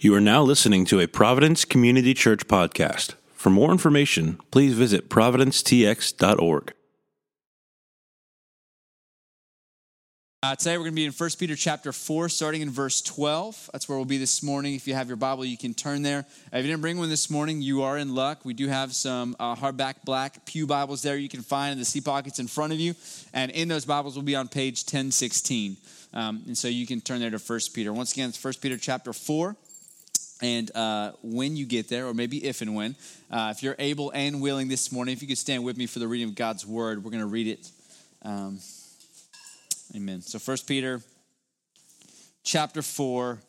You are now listening to a Providence Community Church podcast. For more information, please visit providencetx.org. Uh, today we're going to be in 1 Peter chapter 4, starting in verse 12. That's where we'll be this morning. If you have your Bible, you can turn there. If you didn't bring one this morning, you are in luck. We do have some uh, hardback black Pew Bibles there you can find in the seat pockets in front of you. And in those Bibles will be on page 1016. Um, and so you can turn there to 1 Peter. Once again, it's 1 Peter chapter 4. And uh, when you get there, or maybe if and when, uh, if you're able and willing this morning, if you could stand with me for the reading of God's word, we're going to read it. Um, amen. So, First Peter chapter 4,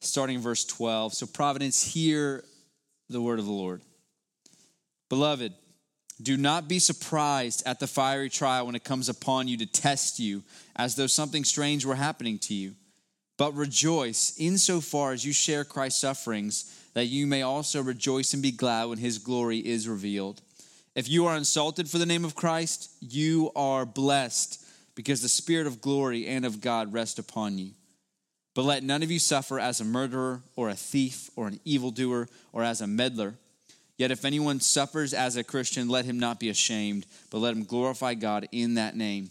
starting verse 12. So, Providence, hear the word of the Lord. Beloved, do not be surprised at the fiery trial when it comes upon you to test you, as though something strange were happening to you but rejoice insofar as you share Christ's sufferings, that you may also rejoice and be glad when his glory is revealed. If you are insulted for the name of Christ, you are blessed, because the Spirit of glory and of God rest upon you. But let none of you suffer as a murderer, or a thief, or an evildoer, or as a meddler. Yet if anyone suffers as a Christian, let him not be ashamed, but let him glorify God in that name.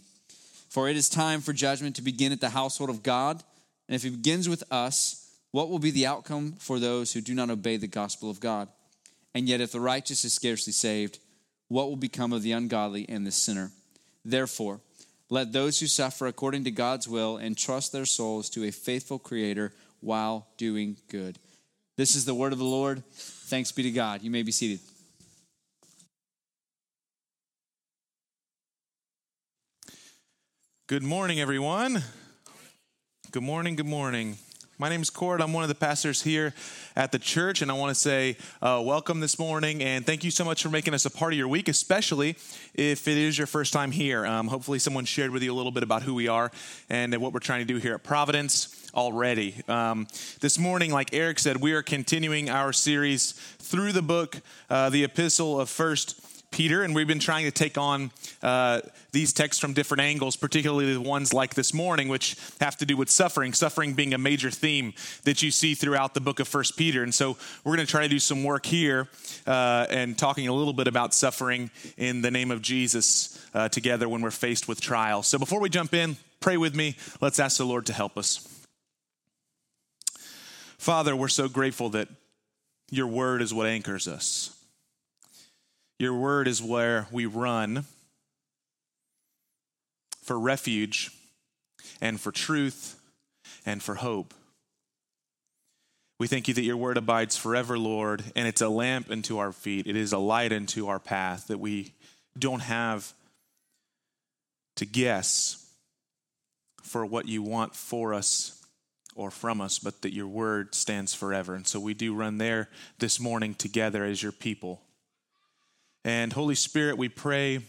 For it is time for judgment to begin at the household of God. And if it begins with us, what will be the outcome for those who do not obey the gospel of God? And yet, if the righteous is scarcely saved, what will become of the ungodly and the sinner? Therefore, let those who suffer according to God's will entrust their souls to a faithful Creator while doing good. This is the word of the Lord. Thanks be to God. You may be seated. Good morning, everyone. Good morning. Good morning. My name is Kort. I'm one of the pastors here at the church, and I want to say uh, welcome this morning and thank you so much for making us a part of your week, especially if it is your first time here. Um, hopefully, someone shared with you a little bit about who we are and what we're trying to do here at Providence already. Um, this morning, like Eric said, we are continuing our series through the book, uh, the Epistle of First Peter, and we've been trying to take on uh, these texts from different angles, particularly the ones like this morning, which have to do with suffering, suffering being a major theme that you see throughout the book of First Peter. And so we're going to try to do some work here uh, and talking a little bit about suffering in the name of Jesus uh, together when we're faced with trials. So before we jump in, pray with me. Let's ask the Lord to help us. Father, we're so grateful that your word is what anchors us. Your word is where we run for refuge and for truth and for hope. We thank you that your word abides forever, Lord, and it's a lamp unto our feet. It is a light unto our path that we don't have to guess for what you want for us or from us, but that your word stands forever. And so we do run there this morning together as your people. And Holy Spirit, we pray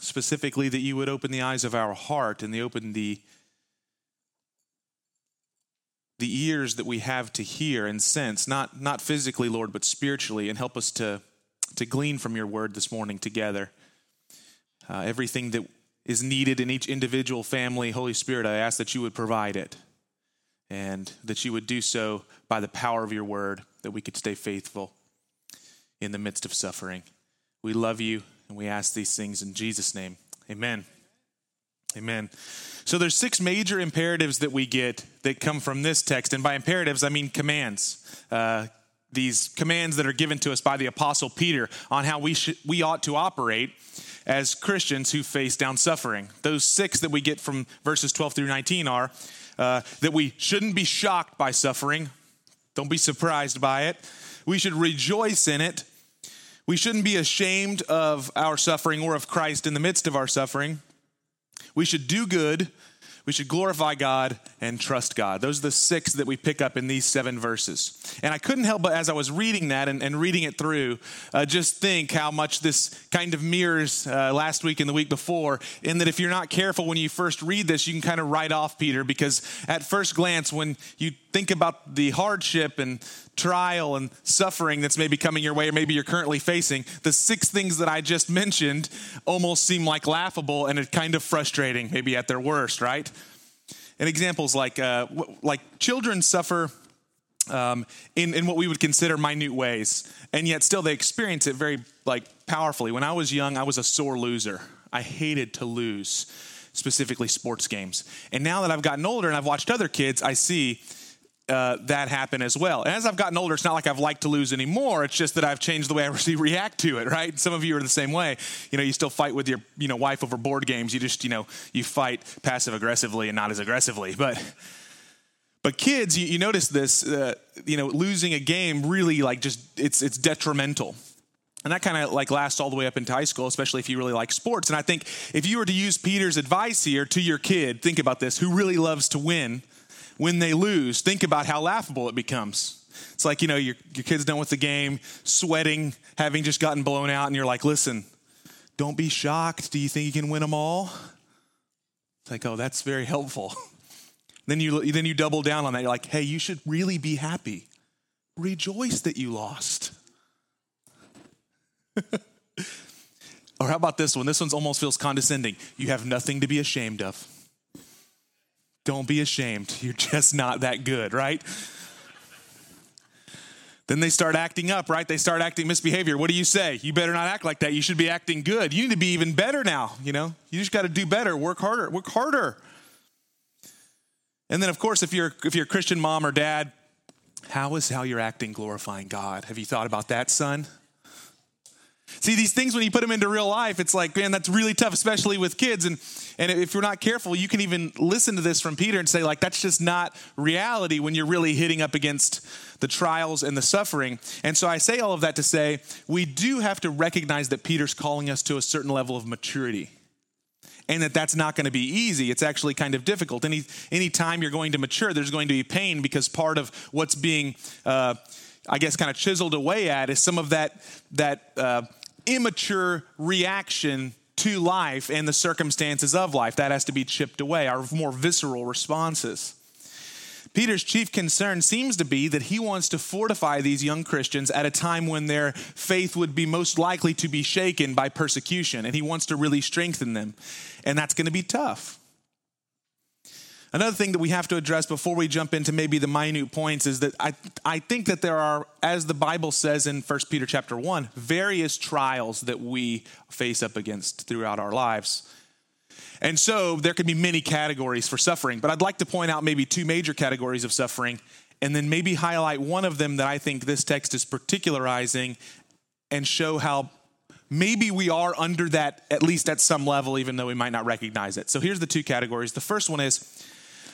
specifically that you would open the eyes of our heart and they open the the ears that we have to hear and sense not not physically lord but spiritually and help us to to glean from your word this morning together. Uh, everything that is needed in each individual family holy spirit i ask that you would provide it and that you would do so by the power of your word that we could stay faithful in the midst of suffering. We love you and we ask these things in Jesus' name. Amen. Amen. So there's six major imperatives that we get that come from this text, and by imperatives I mean commands. Uh, these commands that are given to us by the apostle Peter on how we we ought to operate as Christians who face down suffering. Those six that we get from verses 12 through 19 are uh, that we shouldn't be shocked by suffering. Don't be surprised by it. We should rejoice in it. We shouldn't be ashamed of our suffering or of Christ in the midst of our suffering. We should do good. We should glorify God and trust God. Those are the six that we pick up in these seven verses. And I couldn't help but, as I was reading that and, and reading it through, uh, just think how much this kind of mirrors uh, last week and the week before. In that, if you're not careful when you first read this, you can kind of write off Peter because at first glance, when you think about the hardship and trial and suffering that's maybe coming your way or maybe you're currently facing, the six things that I just mentioned almost seem like laughable and it kind of frustrating, maybe at their worst, right? And examples like uh, like children suffer um, in, in what we would consider minute ways. And yet still they experience it very like powerfully. When I was young, I was a sore loser. I hated to lose, specifically sports games. And now that I've gotten older and I've watched other kids, I see uh, that happen as well. And as I've gotten older, it's not like I've liked to lose anymore. It's just that I've changed the way I react to it, right? Some of you are the same way. You know, you still fight with your, you know, wife over board games. You just, you know, you fight passive aggressively and not as aggressively. But, but kids, you, you notice this, uh, you know, losing a game really like just, it's, it's detrimental. And that kind of like lasts all the way up into high school, especially if you really like sports. And I think if you were to use Peter's advice here to your kid, think about this, who really loves to win, when they lose, think about how laughable it becomes. It's like, you know, your, your kid's done with the game, sweating, having just gotten blown out, and you're like, listen, don't be shocked. Do you think you can win them all? It's like, oh, that's very helpful. then you then you double down on that. You're like, hey, you should really be happy. Rejoice that you lost. or how about this one? This one almost feels condescending. You have nothing to be ashamed of. Don't be ashamed. You're just not that good, right? Then they start acting up, right? They start acting misbehavior. What do you say? You better not act like that. You should be acting good. You need to be even better now, you know? You just got to do better, work harder, work harder. And then of course, if you're if you're a Christian mom or dad, how is how you're acting glorifying God? Have you thought about that, son? See, these things, when you put them into real life, it's like, man, that's really tough, especially with kids. And, and if you're not careful, you can even listen to this from Peter and say, like, that's just not reality when you're really hitting up against the trials and the suffering. And so I say all of that to say, we do have to recognize that Peter's calling us to a certain level of maturity and that that's not going to be easy it's actually kind of difficult any any time you're going to mature there's going to be pain because part of what's being uh, I guess, kind of chiseled away at is some of that, that uh, immature reaction to life and the circumstances of life. That has to be chipped away, our more visceral responses. Peter's chief concern seems to be that he wants to fortify these young Christians at a time when their faith would be most likely to be shaken by persecution, and he wants to really strengthen them. And that's going to be tough. Another thing that we have to address before we jump into maybe the minute points is that I, I think that there are, as the Bible says in 1 Peter chapter 1, various trials that we face up against throughout our lives. And so there could be many categories for suffering, but I'd like to point out maybe two major categories of suffering and then maybe highlight one of them that I think this text is particularizing and show how maybe we are under that, at least at some level, even though we might not recognize it. So here's the two categories. The first one is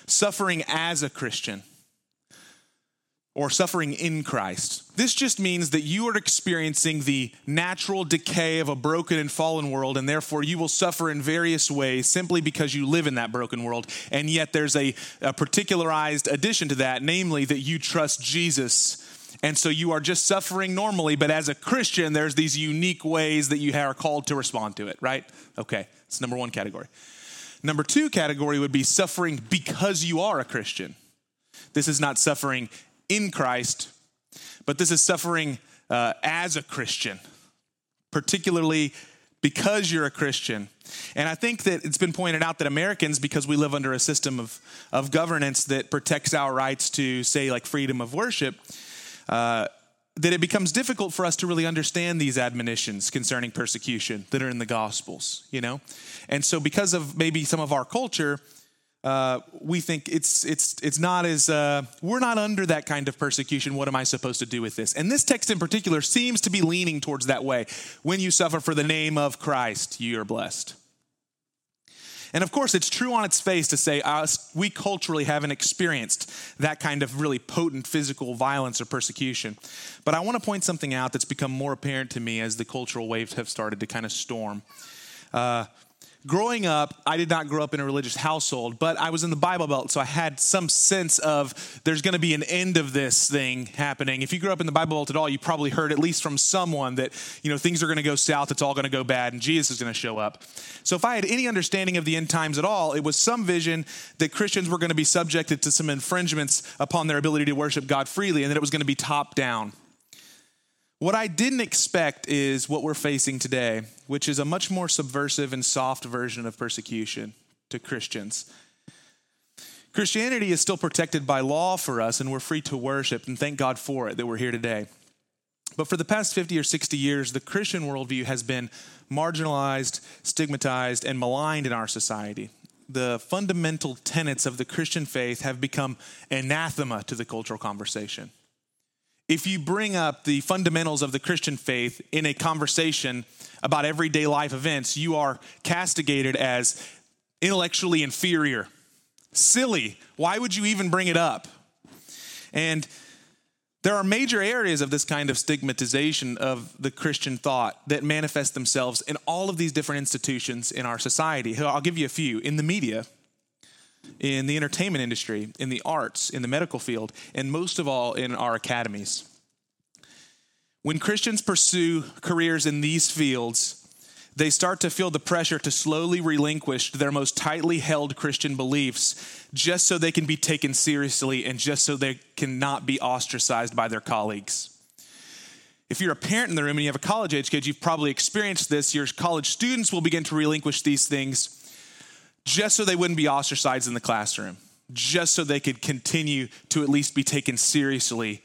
suffering as a Christian or suffering in Christ. This just means that you are experiencing the natural decay of a broken and fallen world, and therefore you will suffer in various ways simply because you live in that broken world. And yet there's a, a particularized addition to that, namely that you trust Jesus. And so you are just suffering normally, but as a Christian, there's these unique ways that you are called to respond to it, right? Okay, it's number one category. Number two category would be suffering because you are a Christian. This is not suffering in Christ, but this is suffering uh, as a Christian, particularly because you're a Christian. And I think that it's been pointed out that Americans, because we live under a system of, of governance that protects our rights to, say, like freedom of worship, uh, that it becomes difficult for us to really understand these admonitions concerning persecution that are in the Gospels, you know? And so, because of maybe some of our culture, uh, we think it's it's it's not as uh, we're not under that kind of persecution. What am I supposed to do with this? And this text in particular seems to be leaning towards that way. When you suffer for the name of Christ, you are blessed. And of course, it's true on its face to say us, we culturally haven't experienced that kind of really potent physical violence or persecution. But I want to point something out that's become more apparent to me as the cultural waves have started to kind of storm. Growing up, I did not grow up in a religious household, but I was in the Bible Belt, so I had some sense of there's going to be an end of this thing happening. If you grew up in the Bible Belt at all, you probably heard at least from someone that you know things are going to go south, it's all going to go bad, and Jesus is going to show up. So if I had any understanding of the end times at all, it was some vision that Christians were going to be subjected to some infringements upon their ability to worship God freely, and that it was going to be top down. What I didn't expect is what we're facing today, which is a much more subversive and soft version of persecution to Christians. Christianity is still protected by law for us, and we're free to worship, and thank God for it that we're here today. But for the past 50 or 60 years, the Christian worldview has been marginalized, stigmatized, and maligned in our society. The fundamental tenets of the Christian faith have become anathema to the cultural conversation. If you bring up the fundamentals of the Christian faith in a conversation about everyday life events, you are castigated as intellectually inferior, silly. Why would you even bring it up? And there are major areas of this kind of stigmatization of the Christian thought that manifest themselves in all of these different institutions in our society. I'll give you a few. In the media, in the entertainment industry, in the arts, in the medical field, and most of all in our academies. When Christians pursue careers in these fields, they start to feel the pressure to slowly relinquish their most tightly held Christian beliefs just so they can be taken seriously and just so they cannot be ostracized by their colleagues. If you're a parent in the room and you have a college age kid, you've probably experienced this. Your college students will begin to relinquish these things just so they wouldn't be ostracized in the classroom, just so they could continue to at least be taken seriously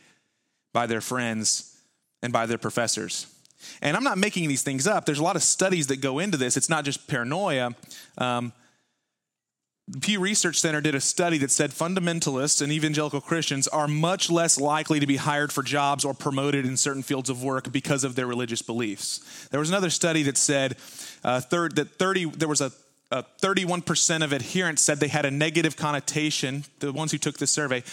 by their friends and by their professors. And I'm not making these things up. There's a lot of studies that go into this. It's not just paranoia. Um, Pew Research Center did a study that said fundamentalists and evangelical Christians are much less likely to be hired for jobs or promoted in certain fields of work because of their religious beliefs. There was another study that said uh, third, that 30 there was a, a 31% of adherents said they had a negative connotation. The ones who took this survey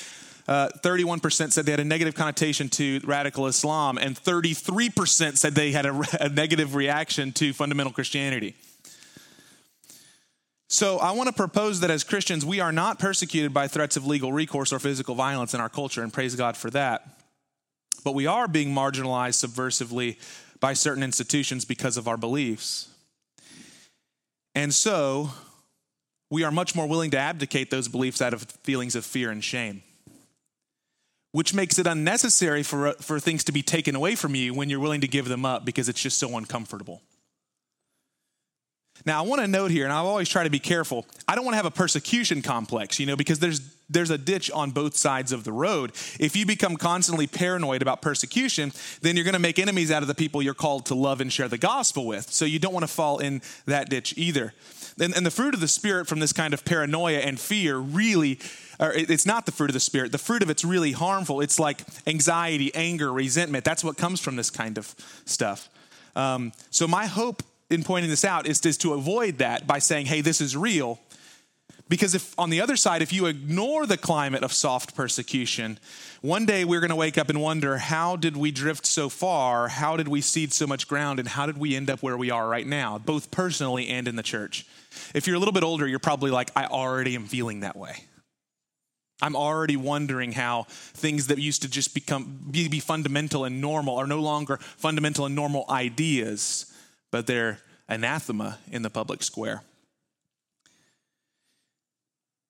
uh, 31% said they had a negative connotation to radical Islam, and 33% said they had a, a negative reaction to fundamental Christianity. So, I want to propose that as Christians, we are not persecuted by threats of legal recourse or physical violence in our culture, and praise God for that. But we are being marginalized subversively by certain institutions because of our beliefs. And so, we are much more willing to abdicate those beliefs out of feelings of fear and shame which makes it unnecessary for, for things to be taken away from you when you're willing to give them up because it's just so uncomfortable. Now, I want to note here, and I always try to be careful. I don't want to have a persecution complex, you know, because there's there's a ditch on both sides of the road. If you become constantly paranoid about persecution, then you're going to make enemies out of the people you're called to love and share the gospel with. So you don't want to fall in that ditch either. And, and the fruit of the spirit from this kind of paranoia and fear really it's not the fruit of the spirit. The fruit of it's really harmful. It's like anxiety, anger, resentment. That's what comes from this kind of stuff. Um, so my hope in pointing this out is, is to avoid that by saying, "Hey, this is real." Because if on the other side, if you ignore the climate of soft persecution, one day we're going to wake up and wonder, how did we drift so far? How did we cede so much ground? And how did we end up where we are right now, both personally and in the church? If you're a little bit older, you're probably like, I already am feeling that way. I'm already wondering how things that used to just become be, be fundamental and normal are no longer fundamental and normal ideas, but they're anathema in the public square.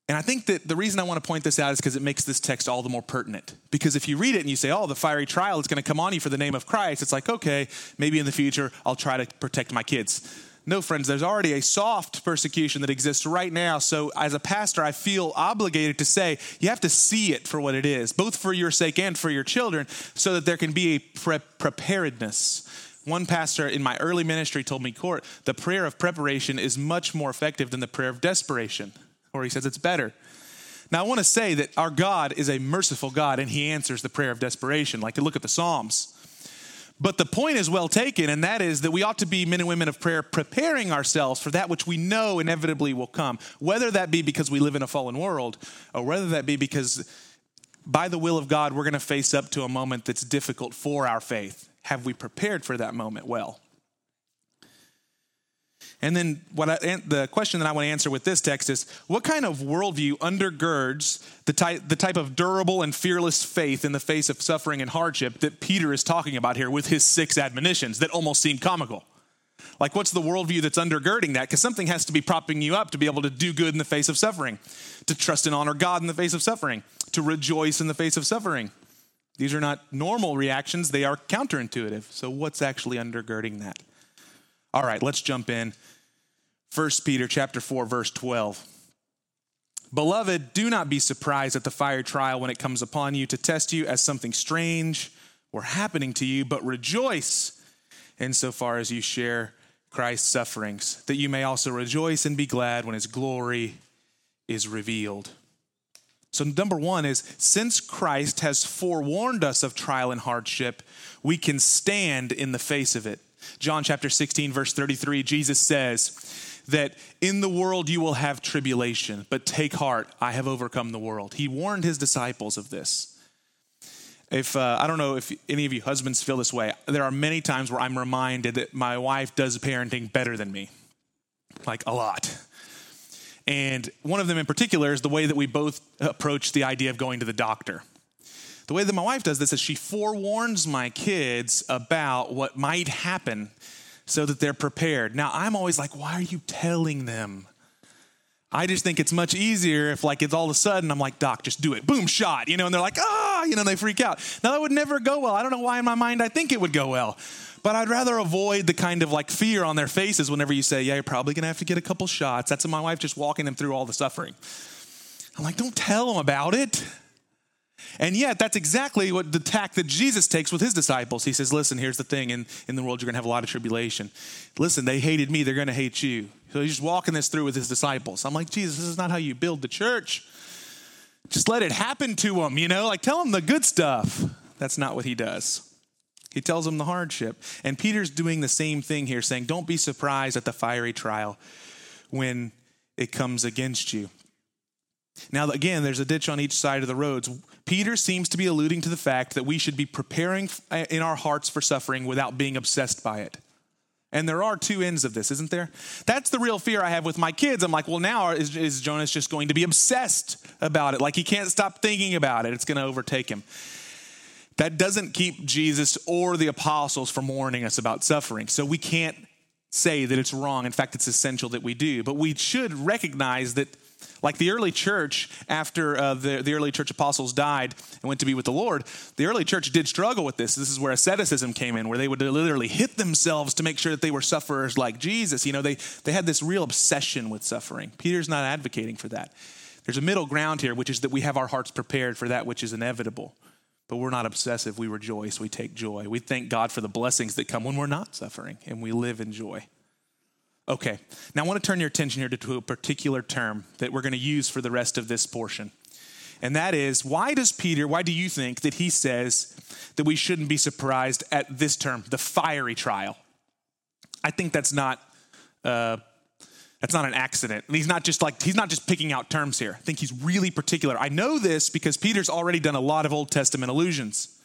And I think that the reason I want to point this out is because it makes this text all the more pertinent. Because if you read it and you say, oh, the fiery trial is going to come on you for the name of Christ, it's like, okay, maybe in the future I'll try to protect my kids. No, friends, there's already a soft persecution that exists right now. So, as a pastor, I feel obligated to say you have to see it for what it is, both for your sake and for your children, so that there can be a pre- preparedness. One pastor in my early ministry told me, Kort, the prayer of preparation is much more effective than the prayer of desperation, or he says it's better. Now, I want to say that our God is a merciful God and he answers the prayer of desperation. Like, look at the Psalms. But the point is well taken, and that is that we ought to be men and women of prayer preparing ourselves for that which we know inevitably will come, whether that be because we live in a fallen world or whether that be because by the will of God we're going to face up to a moment that's difficult for our faith. Have we prepared for that moment well? And then what I, the question that I want to answer with this text is what kind of worldview undergirds the type, the type of durable and fearless faith in the face of suffering and hardship that Peter is talking about here with his six admonitions that almost seem comical? Like, what's the worldview that's undergirding that? Because something has to be propping you up to be able to do good in the face of suffering, to trust and honor God in the face of suffering, to rejoice in the face of suffering. These are not normal reactions, they are counterintuitive. So, what's actually undergirding that? All right, let's jump in 1 Peter chapter 4 verse 12. Beloved, do not be surprised at the fire trial when it comes upon you to test you as something strange or happening to you, but rejoice insofar as you share Christ's sufferings, that you may also rejoice and be glad when his glory is revealed. So, number one is since Christ has forewarned us of trial and hardship, we can stand in the face of it. John chapter 16, verse 33, Jesus says that in the world you will have tribulation, but take heart, I have overcome the world. He warned his disciples of this. If uh, I don't know if any of you husbands feel this way, there are many times where I'm reminded that my wife does parenting better than me, like a lot. And one of them in particular is the way that we both approach the idea of going to the doctor. The way that my wife does this is she forewarns my kids about what might happen so that they're prepared. Now, I'm always like, why are you telling them? I just think it's much easier if, like, it's all of a sudden I'm like, Doc, just do it. Boom, shot, you know, and they're like, ah, you know, they freak out. Now, that would never go well. I don't know why in my mind I think it would go well. But I'd rather avoid the kind of like fear on their faces whenever you say, yeah, you're probably to have to get a couple shots. That's my wife just walking them through all the suffering. I'm like, don't tell them about it. And yet, that's exactly what the tack that Jesus takes with his disciples. He says, Listen, here's the thing in, in the world, you're going to have a lot of tribulation. Listen, they hated me, they're going to hate you. So he's just walking this through with his disciples. I'm like, Jesus, this is not how you build the church. Just let it happen to them, you know? Like, tell them the good stuff. That's not what he does. He tells them the hardship. And Peter's doing the same thing here, saying, Don't be surprised at the fiery trial when it comes against you. Now, again, there's a ditch on each side of the roads. Peter seems to be alluding to the fact that we should be preparing uh, in our hearts for suffering without being obsessed by it. And there are two ends of this, isn't there? That's the real fear I have with my kids. I'm like, well, now is, is Jonas just going to be obsessed about it? Like he can't stop thinking about it, it's going to overtake him. That doesn't keep Jesus or the apostles from warning us about suffering. So we can't say that it's wrong. In fact, it's essential that we do. But we should recognize that, like the early church, after uh, the, the early church apostles died and went to be with the Lord, the early church did struggle with this. This is where asceticism came in, where they would literally hit themselves to make sure that they were sufferers like Jesus. You know, they, they had this real obsession with suffering. Peter's not advocating for that. There's a middle ground here, which is that we have our hearts prepared for that which is inevitable. But we're not obsessive. We rejoice. We take joy. We thank God for the blessings that come when we're not suffering and we live in joy. Okay, now I want to turn your attention here to, a particular term that we're going to use for the rest of this portion. And that is why does Peter, why do you think that he says that we shouldn't be surprised at this term, the fiery trial? I think that's not uh, that's not an accident. And he's not just like, he's not just picking out terms here. I think he's really particular. I know this because Peter's already done a lot of Old Testament allusions.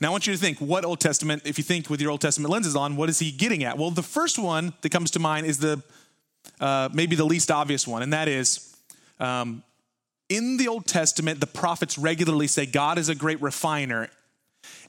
Now, I want you to think what Old Testament, if you think with your Old Testament lenses on, what is he getting at? Well, the first one that comes to mind is the uh, maybe the least obvious one, and that is um, in the Old Testament, the prophets regularly say God is a great refiner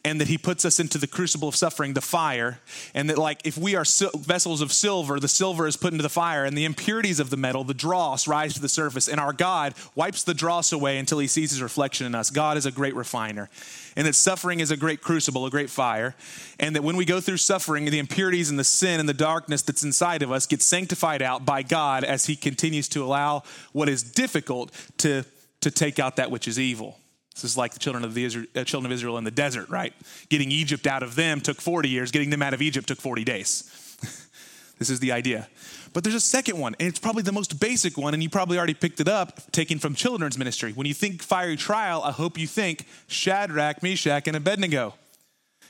and that he puts us into the crucible of suffering, the fire, and that like if we are vessels of silver, the silver is put into the fire, and the impurities of the metal, the dross, rise to the surface, and our God wipes the dross away until he sees his reflection in us. God is a great refiner, and that suffering is a great crucible, a great fire, and that when we go through suffering, the impurities and the sin and the darkness that's inside of us gets sanctified out by God as he continues to allow what is difficult to, to take out that which is evil. This is like the children of, the Israel, uh, children of Israel in the desert, right? Getting Egypt out of them took 40 years, getting them out of Egypt took 40 days. this is the idea. But there's a second one, and it's probably the most basic one, and you probably already picked it up, taken from children's ministry. When you think fiery trial, I hope you think Shadrach, Meshach, and Abednego.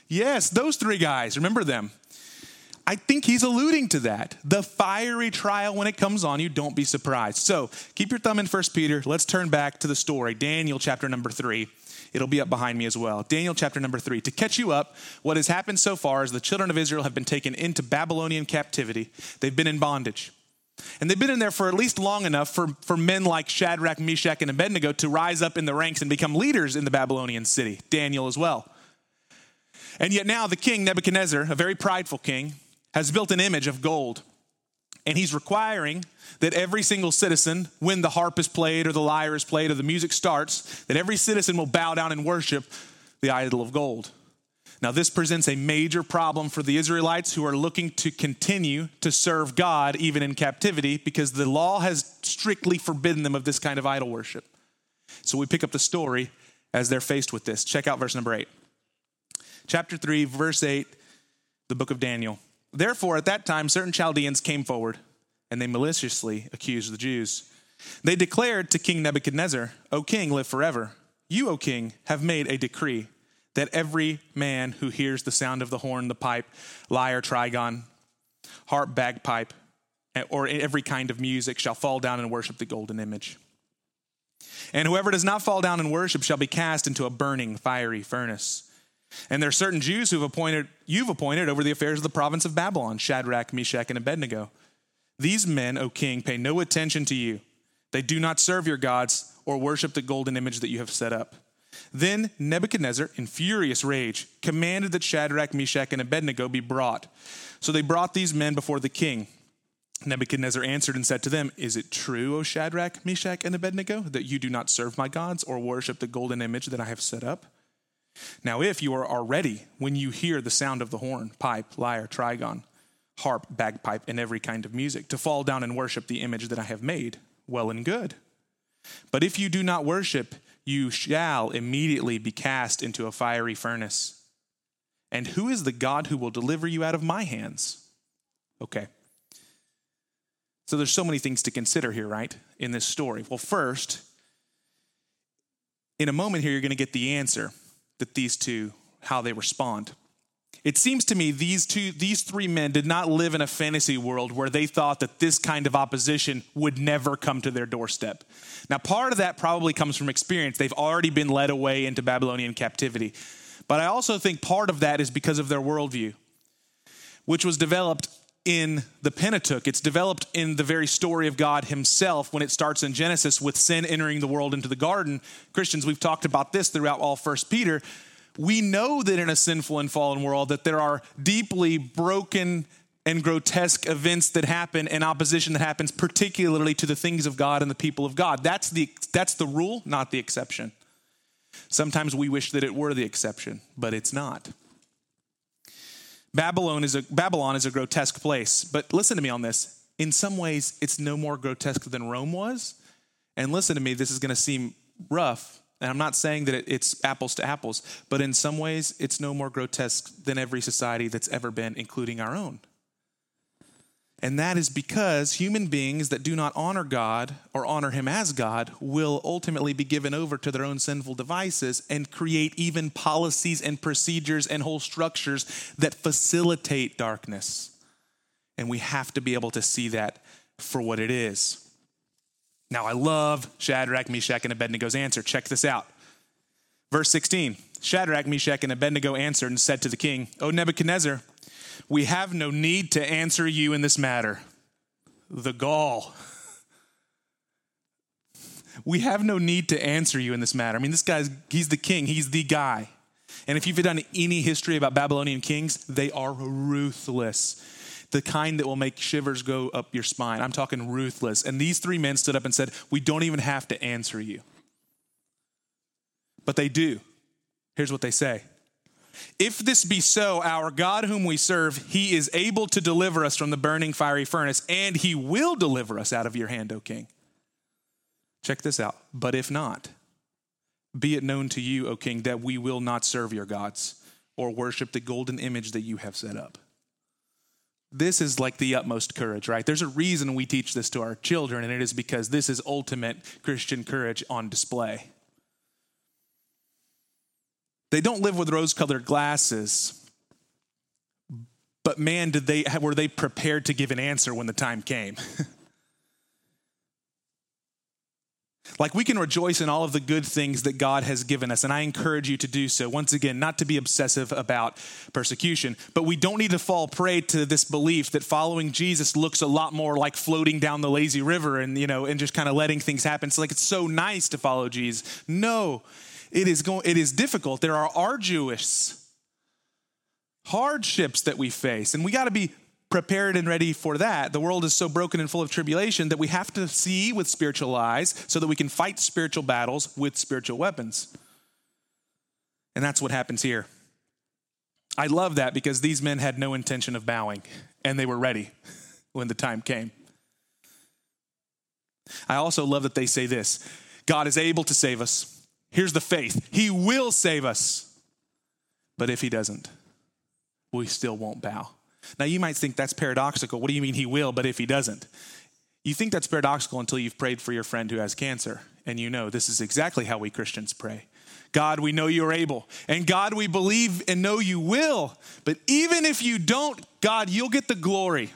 Yes, those three guys. Remember them. I think he's alluding to that. The fiery trial when it comes on you, don't be surprised. So keep your thumb in First Peter. Let's turn back to the story, Daniel chapter number three. It'll be up behind me as well. Daniel chapter number three. To catch you up, what has happened so far is the children of Israel have been taken into Babylonian captivity. They've been in bondage. And they've been in there for at least long enough for, for men like Shadrach, Meshach, and Abednego to rise up in the ranks and become leaders in the Babylonian city. Daniel as well. And yet now the king, Nebuchadnezzar, a very prideful king, has built an image of gold. And he's requiring that every single citizen, when the harp is played or the lyre is played or the music starts, that every citizen will bow down and worship the idol of gold. Now, this presents a major problem for the Israelites who are looking to continue to serve God even in captivity because the law has strictly forbidden them of this kind of idol worship. So we pick up the story as they're faced with this. Check out verse number 8. Chapter 3, verse 8, the book of Daniel. Therefore, at that time, certain Chaldeans came forward and they maliciously accused the Jews. They declared to King Nebuchadnezzar, O king, live forever. You, O king, have made a decree that every man who hears the sound of the horn, the pipe, lyre, trigon, harp, bagpipe, or every kind of music shall fall down and worship the golden image. And whoever does not fall down and worship shall be cast into a burning, fiery furnace. And there are certain Jews who've appointed, you've appointed over the affairs of the province of Babylon, Shadrach, Meshach, and Abednego. These men, O king, pay no attention to you. They do not serve your gods or worship the golden image that you have set up. Then Nebuchadnezzar, in furious rage, commanded that Shadrach, Meshach, and Abednego be brought. So they brought these men before the king. Nebuchadnezzar answered and said to them, Is it true, O Shadrach, Meshach, and Abednego, that you do not serve my gods or worship the golden image that I have set up? Now, if you are already, when you hear the sound of the horn, pipe, lyre, trigon, harp, bagpipe, and every kind of music, to fall down and worship the image that I have made, well and good. But if you do not worship, you shall immediately be cast into a fiery furnace. And who is the God who will deliver you out of my hands? Okay. So there's so many things to consider here, right, in this story. Well, first, in a moment here, you're going to get the answer that these two, how they respond. It seems to me these two, these three men did not live in a fantasy world where they thought that this kind of opposition would never come to their doorstep. Now, part of that probably comes from experience. They've already been led away into Babylonian captivity. But I also think part of that is because of their worldview, which was developed in the Pentateuch. It's developed in the very story of God Himself when it starts in Genesis with sin entering the world into the garden. Christians, we've talked about this throughout all First Peter we know that in a sinful and fallen world that there are deeply broken and grotesque events that happen and opposition that happens particularly to the things of God and the people of God. That's the that's the rule, not the exception. Sometimes we wish that it were the exception, but it's not. Babylon is a Babylon is a grotesque place, but listen to me on this. In some ways, it's no more grotesque than Rome was. And listen to me, this is going to seem rough, and I'm not saying that it's apples to apples, but in some ways, it's no more grotesque than every society that's ever been, including our own. And that is because human beings that do not honor God or honor Him as God will ultimately be given over to their own sinful devices and create even policies and procedures and whole structures that facilitate darkness. And we have to be able to see that for what it is. Now, I love Shadrach, Meshach, and Abednego's answer. Check this out. Verse 16 Shadrach, Meshach, and Abednego answered and said to the king, O Nebuchadnezzar, we have no need to answer you in this matter. The gall. We have no need to answer you in this matter. I mean, this guy's, he's the king, he's the guy. And if you've done any history about Babylonian kings, they are ruthless the kind that will make shivers go up your spine. I'm talking ruthless. And these three men stood up and said, We don't even have to answer you. But they do. Here's what they say If this be so, our God whom we serve, he is able to deliver us from the burning fiery furnace, and he will deliver us out of your hand, O king. Check this out. But if not, be it known to you, O king, that we will not serve your gods or worship the golden image that you have set up. This is like the utmost courage, right? There's a reason we teach this to our children, and it is because this is ultimate Christian courage on display. They don't live with rose colored glasses, but man, did they, were they prepared to give an answer when the time came? Like we can rejoice in all of the good things that God has given us, and I encourage you to do so. Once again, not to be obsessive about persecution, but we don't need to fall prey to this belief that following Jesus looks a lot more like floating down the lazy river and you know and just kind of letting things happen. It's like it's so nice to follow Jesus. No, it is going. It is difficult. There are arduous hardships that we face, and we got to be prepared and ready for that. The world is so broken and full of tribulation that we have to see with spiritual eyes so that we can fight spiritual battles with spiritual weapons. And that's what happens here. I love that because these men had no intention of bowing and they were ready when the time came. I also love that they say this God is able to save us. Here's the faith He will save us. But if He doesn't, we still won't bow. Now, you might think that's paradoxical. What do you mean He will, but if He doesn't? You think that's paradoxical until you've prayed for your friend who has cancer, and you know this is exactly how we Christians pray. God, we know you're able. And God, we believe and know you will. But even if you don't, God, you'll get the glory.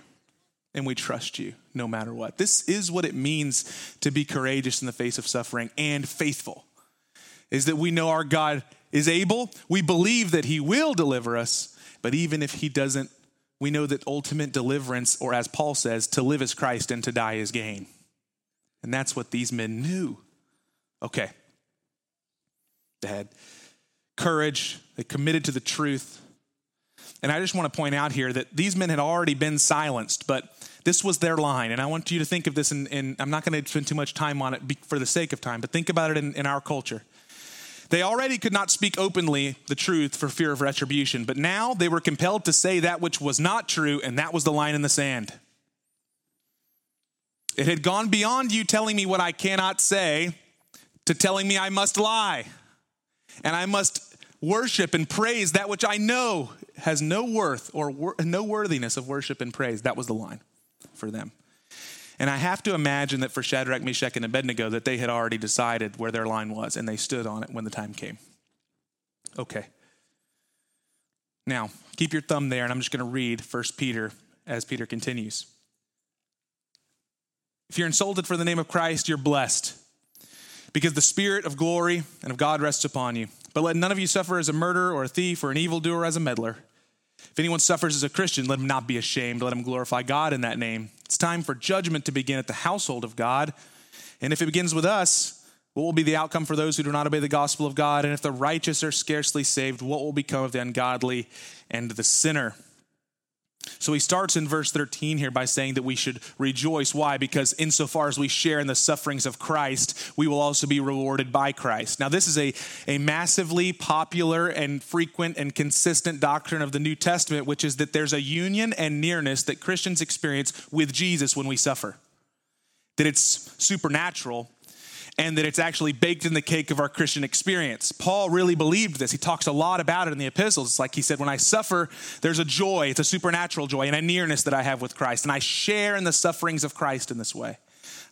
And we trust you no matter what. This is what it means to be courageous in the face of suffering and faithful. Is that we know our God is able, we believe that he will deliver us, but even if he doesn't, we know that ultimate deliverance, or as Paul says, to live is Christ and to die is gain. And that's what these men knew. Okay. They had courage, they committed to the truth. And I just want to point out here that these men had already been silenced, but this was their line. And I want you to think of this, and I'm not going to spend too much time on it for the sake of time, but think about it in, in our culture. They already could not speak openly the truth for fear of retribution, but now they were compelled to say that which was not true, and that was the line in the sand. It had gone beyond you telling me what I cannot say to telling me I must lie and I must worship and praise that which I know has no worth or wor- no worthiness of worship and praise. That was the line for them. And I have to imagine that for Shadrach, Meshach, and Abednego, that they had already decided where their line was and they stood on it when the time came. Okay. Now, keep your thumb there, and I'm just going to read 1 Peter as Peter continues. If you're insulted for the name of Christ, you're blessed because the Spirit of glory and of God rests upon you. But let none of you suffer as a murderer or a thief or an evildoer as a meddler. If anyone suffers as a Christian, let him not be ashamed. Let him glorify God in that name. It's time for judgment to begin at the household of God. And if it begins with us, what will be the outcome for those who do not obey the gospel of God? And if the righteous are scarcely saved, what will become of the ungodly and the sinner? So he starts in verse 13 here by saying that we should rejoice. Why? Because insofar as we share in the sufferings of Christ, we will also be rewarded by Christ. Now, this is a, a massively popular and frequent and consistent doctrine of the New Testament, which is that there's a union and nearness that Christians experience with Jesus when we suffer. That it's supernatural and that it's actually baked in the cake of our Christian experience. Paul really believed this. He talks a lot about it in the epistles. It's like he said, When I suffer, there's a joy, it's a supernatural joy, and a nearness that I have with Christ. And I share in the sufferings of Christ in this way.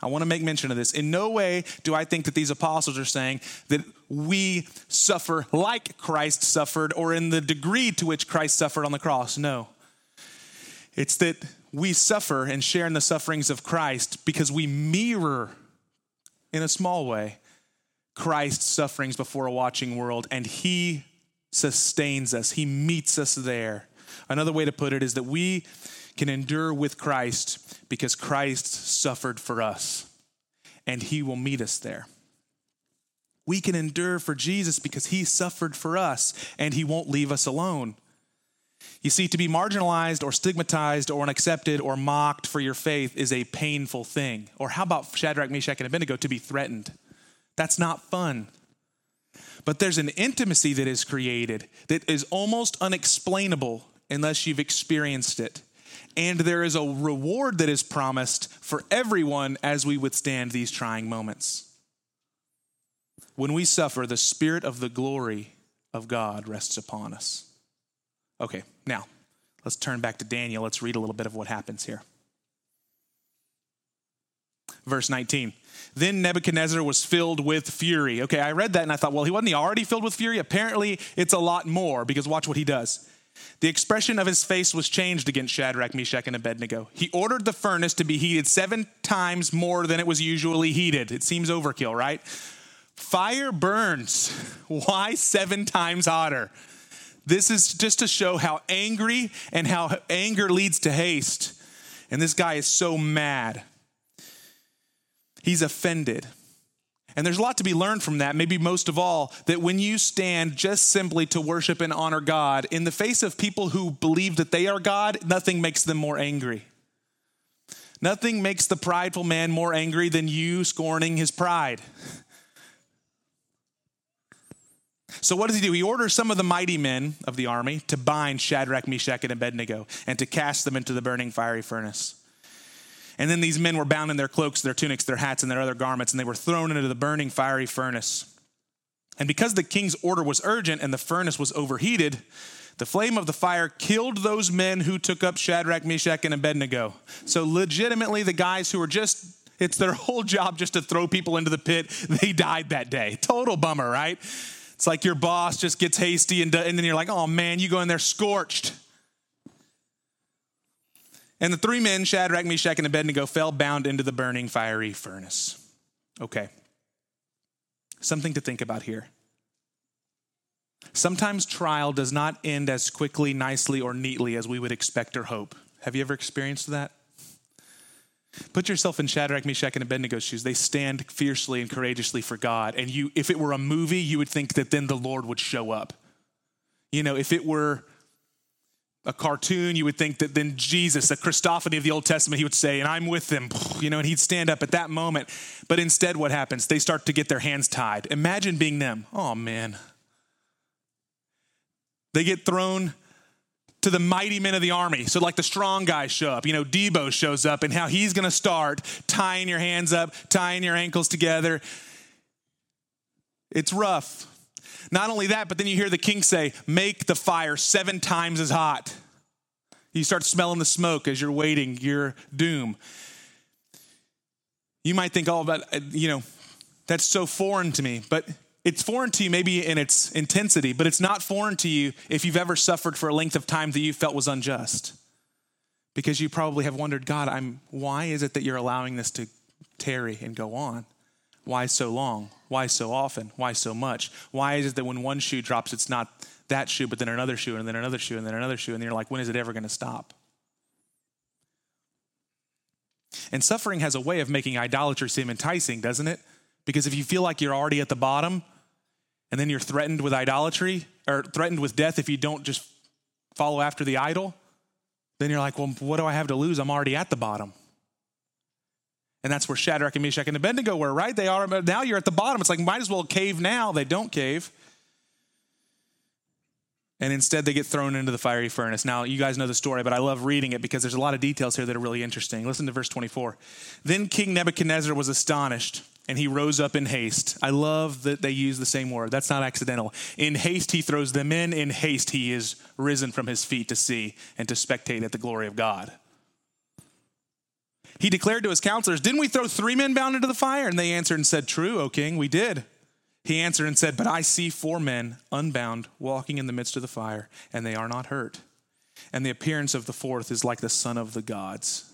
I want to make mention of this. In no way do I think that these apostles are saying that we suffer like Christ suffered or in the degree to which Christ suffered on the cross. No. It's that we suffer and share in the sufferings of Christ because we mirror in a small way, Christ's sufferings before a watching world, and He sustains us, He meets us there. Another way to put it is that we can endure with Christ because Christ suffered for us, and He will meet us there. We can endure for Jesus because He suffered for us, and He won't leave us alone. You see, to be marginalized or stigmatized or unaccepted or mocked for your faith is a painful thing. Or how about Shadrach, Meshach, and Abednego to be threatened? That's not fun. But there's an intimacy that is created that is almost unexplainable unless you've experienced it. And there is a reward that is promised for everyone as we withstand these trying moments. When we suffer, the Spirit of the glory of God rests upon us. Okay, now let's turn back to Daniel. Let's read a little bit of what happens here. Verse 19. Then Nebuchadnezzar was filled with fury. Okay, I read that and I thought, well, he wasn't he already filled with fury? Apparently, it's a lot more because watch what he does. The expression of his face was changed against Shadrach, Meshach, and Abednego. He ordered the furnace to be heated seven times more than it was usually heated. It seems overkill, right? Fire burns. Why seven times hotter? This is just to show how angry and how anger leads to haste. And this guy is so mad. He's offended. And there's a lot to be learned from that, maybe most of all, that when you stand just simply to worship and honor God, in the face of people who believe that they are God, nothing makes them more angry. Nothing makes the prideful man more angry than you scorning his pride. So, what does he do? He orders some of the mighty men of the army to bind Shadrach, Meshach, and Abednego and to cast them into the burning fiery furnace. And then these men were bound in their cloaks, their tunics, their hats, and their other garments, and they were thrown into the burning fiery furnace. And because the king's order was urgent and the furnace was overheated, the flame of the fire killed those men who took up Shadrach, Meshach, and Abednego. So, legitimately, the guys who were just, it's their whole job just to throw people into the pit, they died that day. Total bummer, right? It's like your boss just gets hasty and, and then you're like, oh man, you go in there scorched. And the three men, Shadrach, Meshach, and Abednego, fell bound into the burning fiery furnace. Okay. Something to think about here. Sometimes trial does not end as quickly, nicely, or neatly as we would expect or hope. Have you ever experienced that? Put yourself in Shadrach, Meshach, and Abednego's shoes. They stand fiercely and courageously for God. And you, if it were a movie, you would think that then the Lord would show up. You know, if it were a cartoon, you would think that then Jesus, a Christophany of the Old Testament, he would say, and I'm with them, you know, and he'd stand up at that moment. But instead, what happens? They start to get their hands tied. Imagine being them. Oh, man. They get thrown to the mighty men of the army. So, like the strong guys show up, you know, Deebo shows up, and how he's going to start tying your hands up, tying your ankles together. It's rough. Not only that, but then you hear the king say, Make the fire seven times as hot. You start smelling the smoke as you're waiting your doom. You might think, oh, but, uh, you know, that's so foreign to me. But it's foreign to you maybe in its intensity, but it's not foreign to you if you've ever suffered for a length of time that you felt was unjust. Because you probably have wondered, God, I'm why is it that you're allowing this to tarry and go on? Why so long? Why so often? Why so much? Why is it that when one shoe drops, it's not that shoe, but then another shoe, and then another shoe, and then another shoe, and then you're like, when is it ever going to stop? And suffering has a way of making idolatry seem enticing, doesn't it? Because if you feel like you're already at the bottom and then you're threatened with idolatry or threatened with death if you don't just follow after the idol, then you're like, well, what do I have to lose? I'm already at the bottom. And that's where Shadrach and Meshach and Abednego were, right? They are, now you're at the bottom. It's like, might as well cave now. They don't cave. And instead, they get thrown into the fiery furnace. Now, you guys know the story, but I love reading it because there's a lot of details here that are really interesting. Listen to verse 24. Then King Nebuchadnezzar was astonished and he rose up in haste. I love that they use the same word. That's not accidental. In haste, he throws them in. In haste, he is risen from his feet to see and to spectate at the glory of God. He declared to his counselors, Didn't we throw three men bound into the fire? And they answered and said, True, O king, we did. He answered and said, But I see four men unbound walking in the midst of the fire, and they are not hurt. And the appearance of the fourth is like the son of the gods.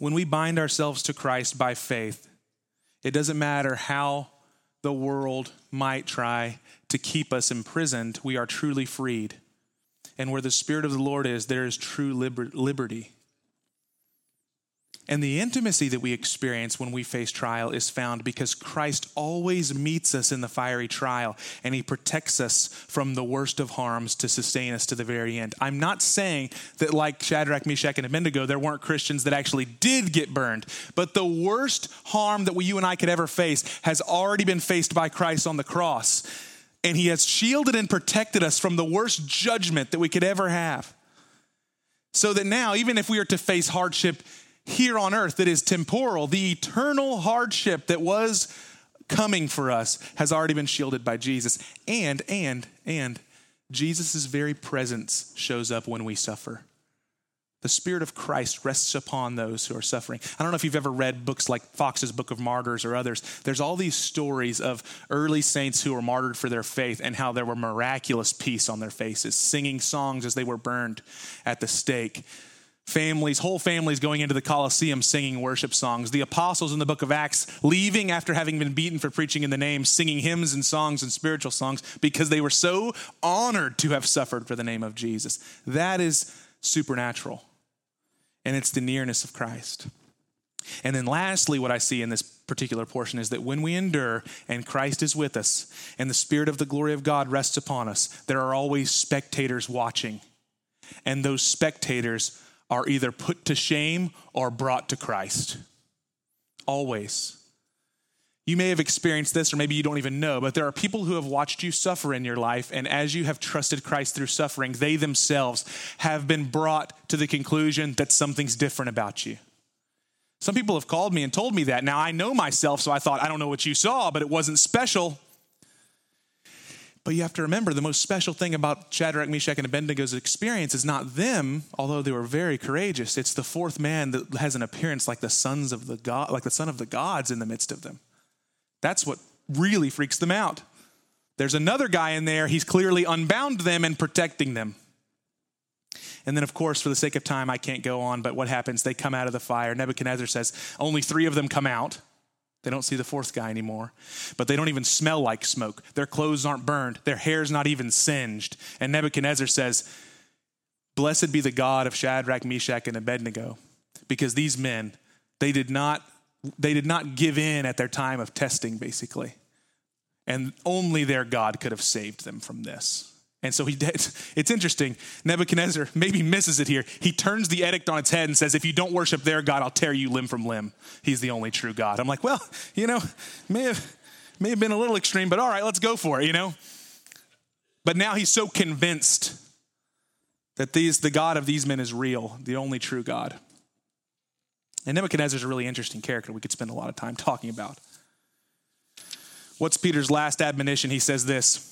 When we bind ourselves to Christ by faith, it doesn't matter how the world might try to keep us imprisoned, we are truly freed. And where the Spirit of the Lord is, there is true liber- liberty. And the intimacy that we experience when we face trial is found because Christ always meets us in the fiery trial and he protects us from the worst of harms to sustain us to the very end. I'm not saying that, like Shadrach, Meshach, and Abednego, there weren't Christians that actually did get burned, but the worst harm that we, you and I could ever face has already been faced by Christ on the cross. And he has shielded and protected us from the worst judgment that we could ever have. So that now, even if we are to face hardship, here on earth that is temporal, the eternal hardship that was coming for us has already been shielded by Jesus. And, and, and, Jesus' very presence shows up when we suffer. The Spirit of Christ rests upon those who are suffering. I don't know if you've ever read books like Foxe's Book of Martyrs or others. There's all these stories of early saints who were martyred for their faith and how there were miraculous peace on their faces, singing songs as they were burned at the stake families, whole families going into the Colosseum singing worship songs. The apostles in the book of Acts leaving after having been beaten for preaching in the name, singing hymns and songs and spiritual songs because they were so honored to have suffered for the name of Jesus. That is supernatural. And it's the nearness of Christ. And then, lastly, what I see in this particular portion is that when we endure and Christ is with us and the Spirit of the glory of God rests upon us, there are always spectators watching. And those spectators are either put to shame or brought to Christ. Always. You may have experienced this, or maybe you don't even know, but there are people who have watched you suffer in your life, and as you have trusted Christ through suffering, they themselves have been brought to the conclusion that something's different about you. Some people have called me and told me that. Now I know myself, so I thought, I don't know what you saw, but it wasn't special. But you have to remember the most special thing about Shadrach, Meshach, and Abednego's experience is not them, although they were very courageous. It's the fourth man that has an appearance like the sons of the god, like the son of the gods in the midst of them. That's what really freaks them out. There's another guy in there, he's clearly unbound them and protecting them. And then, of course, for the sake of time, I can't go on, but what happens? They come out of the fire. Nebuchadnezzar says, only three of them come out. They don't see the fourth guy anymore. But they don't even smell like smoke. Their clothes aren't burned. Their hair's not even singed. And Nebuchadnezzar says, Blessed be the God of Shadrach, Meshach, and Abednego, because these men, they did not, they did not give in at their time of testing, basically. And only their God could have saved them from this. And so he it's interesting. Nebuchadnezzar maybe misses it here. He turns the edict on its head and says, If you don't worship their God, I'll tear you limb from limb. He's the only true God. I'm like, well, you know, may have may have been a little extreme, but all right, let's go for it, you know? But now he's so convinced that these the God of these men is real, the only true God. And Nebuchadnezzar is a really interesting character we could spend a lot of time talking about. What's Peter's last admonition? He says this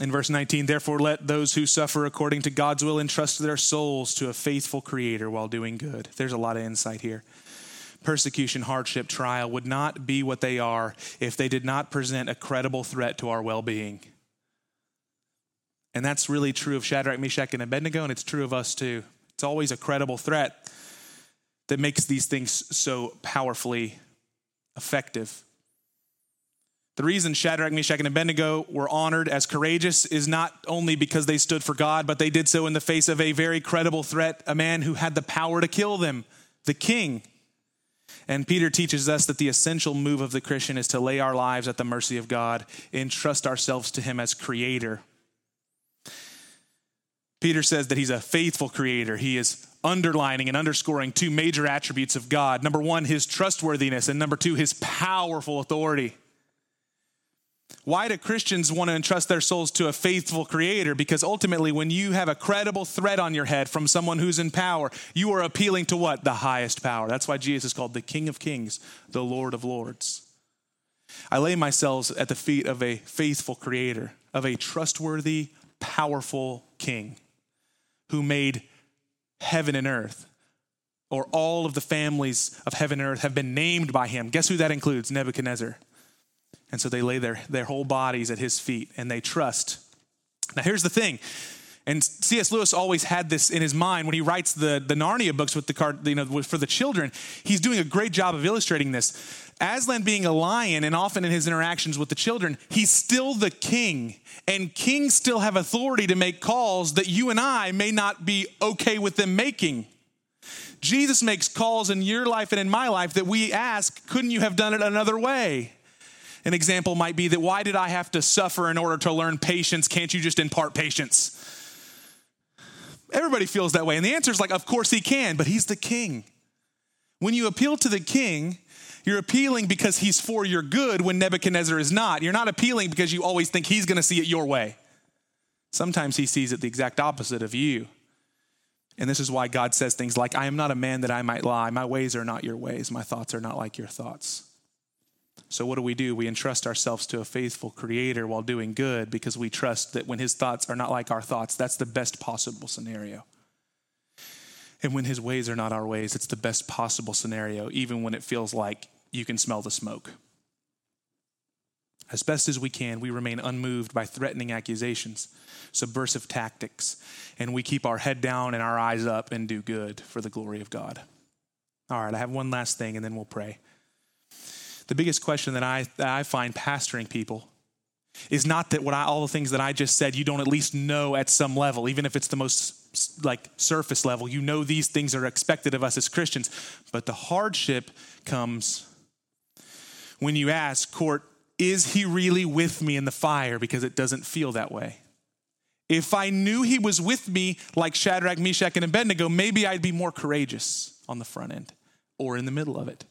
in verse 19, therefore let those who suffer according to God's will entrust their souls to a faithful creator while doing good. There's a lot of insight here. Persecution, hardship, trial would not be what they are if they did not present a credible threat to our well being. And that's really true of Shadrach, Meshach, and Abednego, and it's true of us too. It's always a credible threat that makes these things so powerfully effective. The reason Shadrach, Meshach, and Abednego were honored as courageous is not only because they stood for God, but they did so in the face of a very credible threat, a man who had the power to kill them, the king. And Peter teaches us that the essential move of the Christian is to lay our lives at the mercy of God, entrust ourselves to Him as creator. Peter says that He's a faithful creator. He is underlining and underscoring two major attributes of God number one, His trustworthiness, and number two, His powerful authority. Why do Christians want to entrust their souls to a faithful creator? Because ultimately, when you have a credible threat on your head from someone who's in power, you are appealing to what? The highest power. That's why Jesus is called the King of Kings, the Lord of Lords. I lay myself at the feet of a faithful creator, of a trustworthy, powerful king who made heaven and earth, or all of the families of heaven and earth have been named by him. Guess who that includes? Nebuchadnezzar. And so they lay their, their whole bodies at his feet and they trust. Now, here's the thing. And C.S. Lewis always had this in his mind when he writes the, the Narnia books with the card, you know, for the children. He's doing a great job of illustrating this. Aslan being a lion, and often in his interactions with the children, he's still the king. And kings still have authority to make calls that you and I may not be okay with them making. Jesus makes calls in your life and in my life that we ask, couldn't you have done it another way? An example might be that why did I have to suffer in order to learn patience? Can't you just impart patience? Everybody feels that way. And the answer is like, of course he can, but he's the king. When you appeal to the king, you're appealing because he's for your good when Nebuchadnezzar is not. You're not appealing because you always think he's going to see it your way. Sometimes he sees it the exact opposite of you. And this is why God says things like, I am not a man that I might lie. My ways are not your ways. My thoughts are not like your thoughts. So, what do we do? We entrust ourselves to a faithful creator while doing good because we trust that when his thoughts are not like our thoughts, that's the best possible scenario. And when his ways are not our ways, it's the best possible scenario, even when it feels like you can smell the smoke. As best as we can, we remain unmoved by threatening accusations, subversive tactics, and we keep our head down and our eyes up and do good for the glory of God. All right, I have one last thing and then we'll pray the biggest question that I, that I find pastoring people is not that what I, all the things that I just said you don't at least know at some level, even if it's the most like surface level. You know these things are expected of us as Christians, but the hardship comes when you ask, Kort, is he really with me in the fire? Because it doesn't feel that way. If I knew he was with me, like Shadrach, Meshach, and Abednego, maybe I'd be more courageous on the front end or in the middle of it.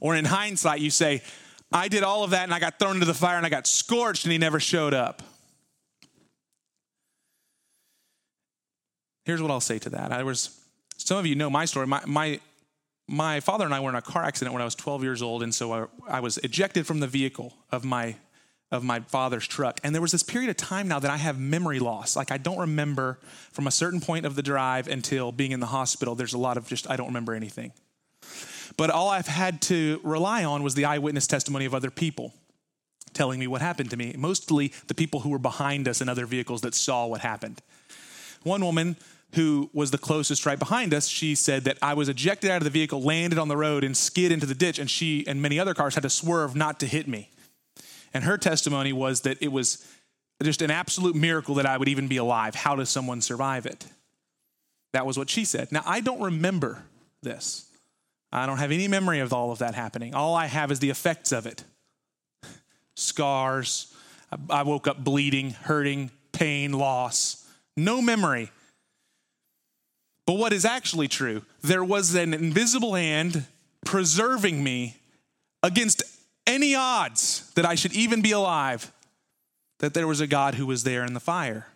Or in hindsight, you say, I did all of that and I got thrown into the fire and I got scorched and he never showed up. Here's what I'll say to that. I was, some of you know my story. My, my, my father and I were in a car accident when I was 12 years old, and so I, I was ejected from the vehicle of my of my father's truck. And there was this period of time now that I have memory loss. Like I don't remember from a certain point of the drive until being in the hospital. There's a lot of just, I don't remember anything. But all I've had to rely on was the eyewitness testimony of other people telling me what happened to me, mostly the people who were behind us in other vehicles that saw what happened. One woman who was the closest right behind us, she said that I was ejected out of the vehicle, landed on the road, and skid into the ditch, and she and many other cars had to swerve not to hit me. And her testimony was that it was just an absolute miracle that I would even be alive. How does someone survive it? That was what she said. Now, I don't remember this. I don't have any memory of all of that happening. All I have is the effects of it scars. I woke up bleeding, hurting, pain, loss. No memory but what is actually true, there was an invisible hand preserving me against any odds that I should even be alive, that there was a God who was there in the fire.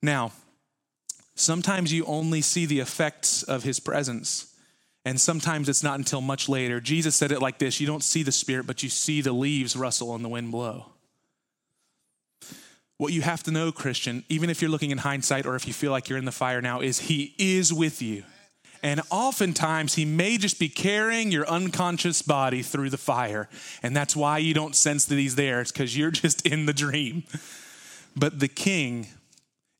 Now, sometimes you only see the effects of his presence, and sometimes it's not until much later. Jesus said it like this You don't see the Spirit, but you see the leaves rustle and the wind blow. What you have to know, Christian, even if you're looking in hindsight or if you feel like you're in the fire now, is He is with you. And oftentimes, He may just be carrying your unconscious body through the fire. And that's why you don't sense that He's there, it's because you're just in the dream. But the King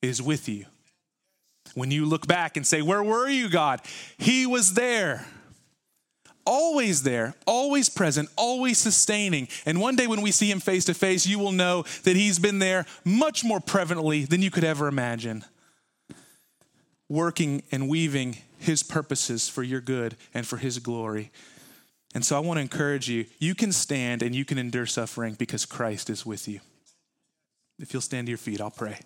is with you. When you look back and say, Where were you, God? He was there always there, always present, always sustaining. And one day when we see him face to face, you will know that he's been there much more prevalently than you could ever imagine, working and weaving his purposes for your good and for his glory. And so I want to encourage you you can stand and you can endure suffering because Christ is with you. If you'll stand to your feet, I'll pray.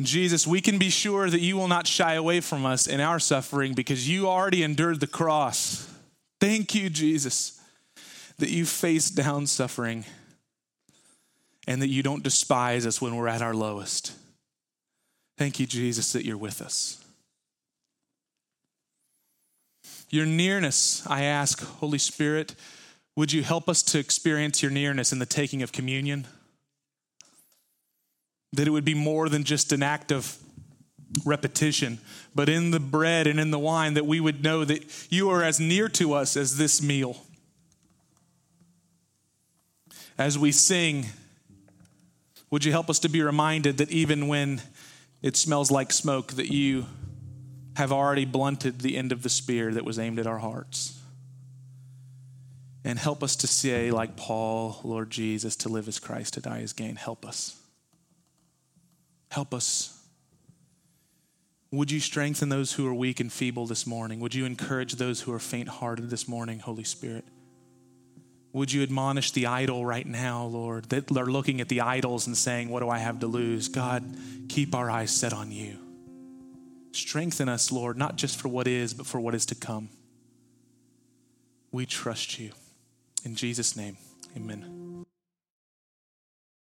Jesus, we can be sure that you will not shy away from us in our suffering because you already endured the cross. Thank you, Jesus, that you face down suffering and that you don't despise us when we're at our lowest. Thank you, Jesus, that you're with us. Your nearness, I ask, Holy Spirit, would you help us to experience your nearness in the taking of communion? That it would be more than just an act of repetition, but in the bread and in the wine, that we would know that you are as near to us as this meal. As we sing, would you help us to be reminded that even when it smells like smoke, that you have already blunted the end of the spear that was aimed at our hearts? And help us to say, like Paul, Lord Jesus, to live as Christ, to die as gain. Help us. Help us. Would you strengthen those who are weak and feeble this morning? Would you encourage those who are faint hearted this morning, Holy Spirit? Would you admonish the idle right now, Lord, that are looking at the idols and saying, What do I have to lose? God, keep our eyes set on you. Strengthen us, Lord, not just for what is, but for what is to come. We trust you. In Jesus' name, amen.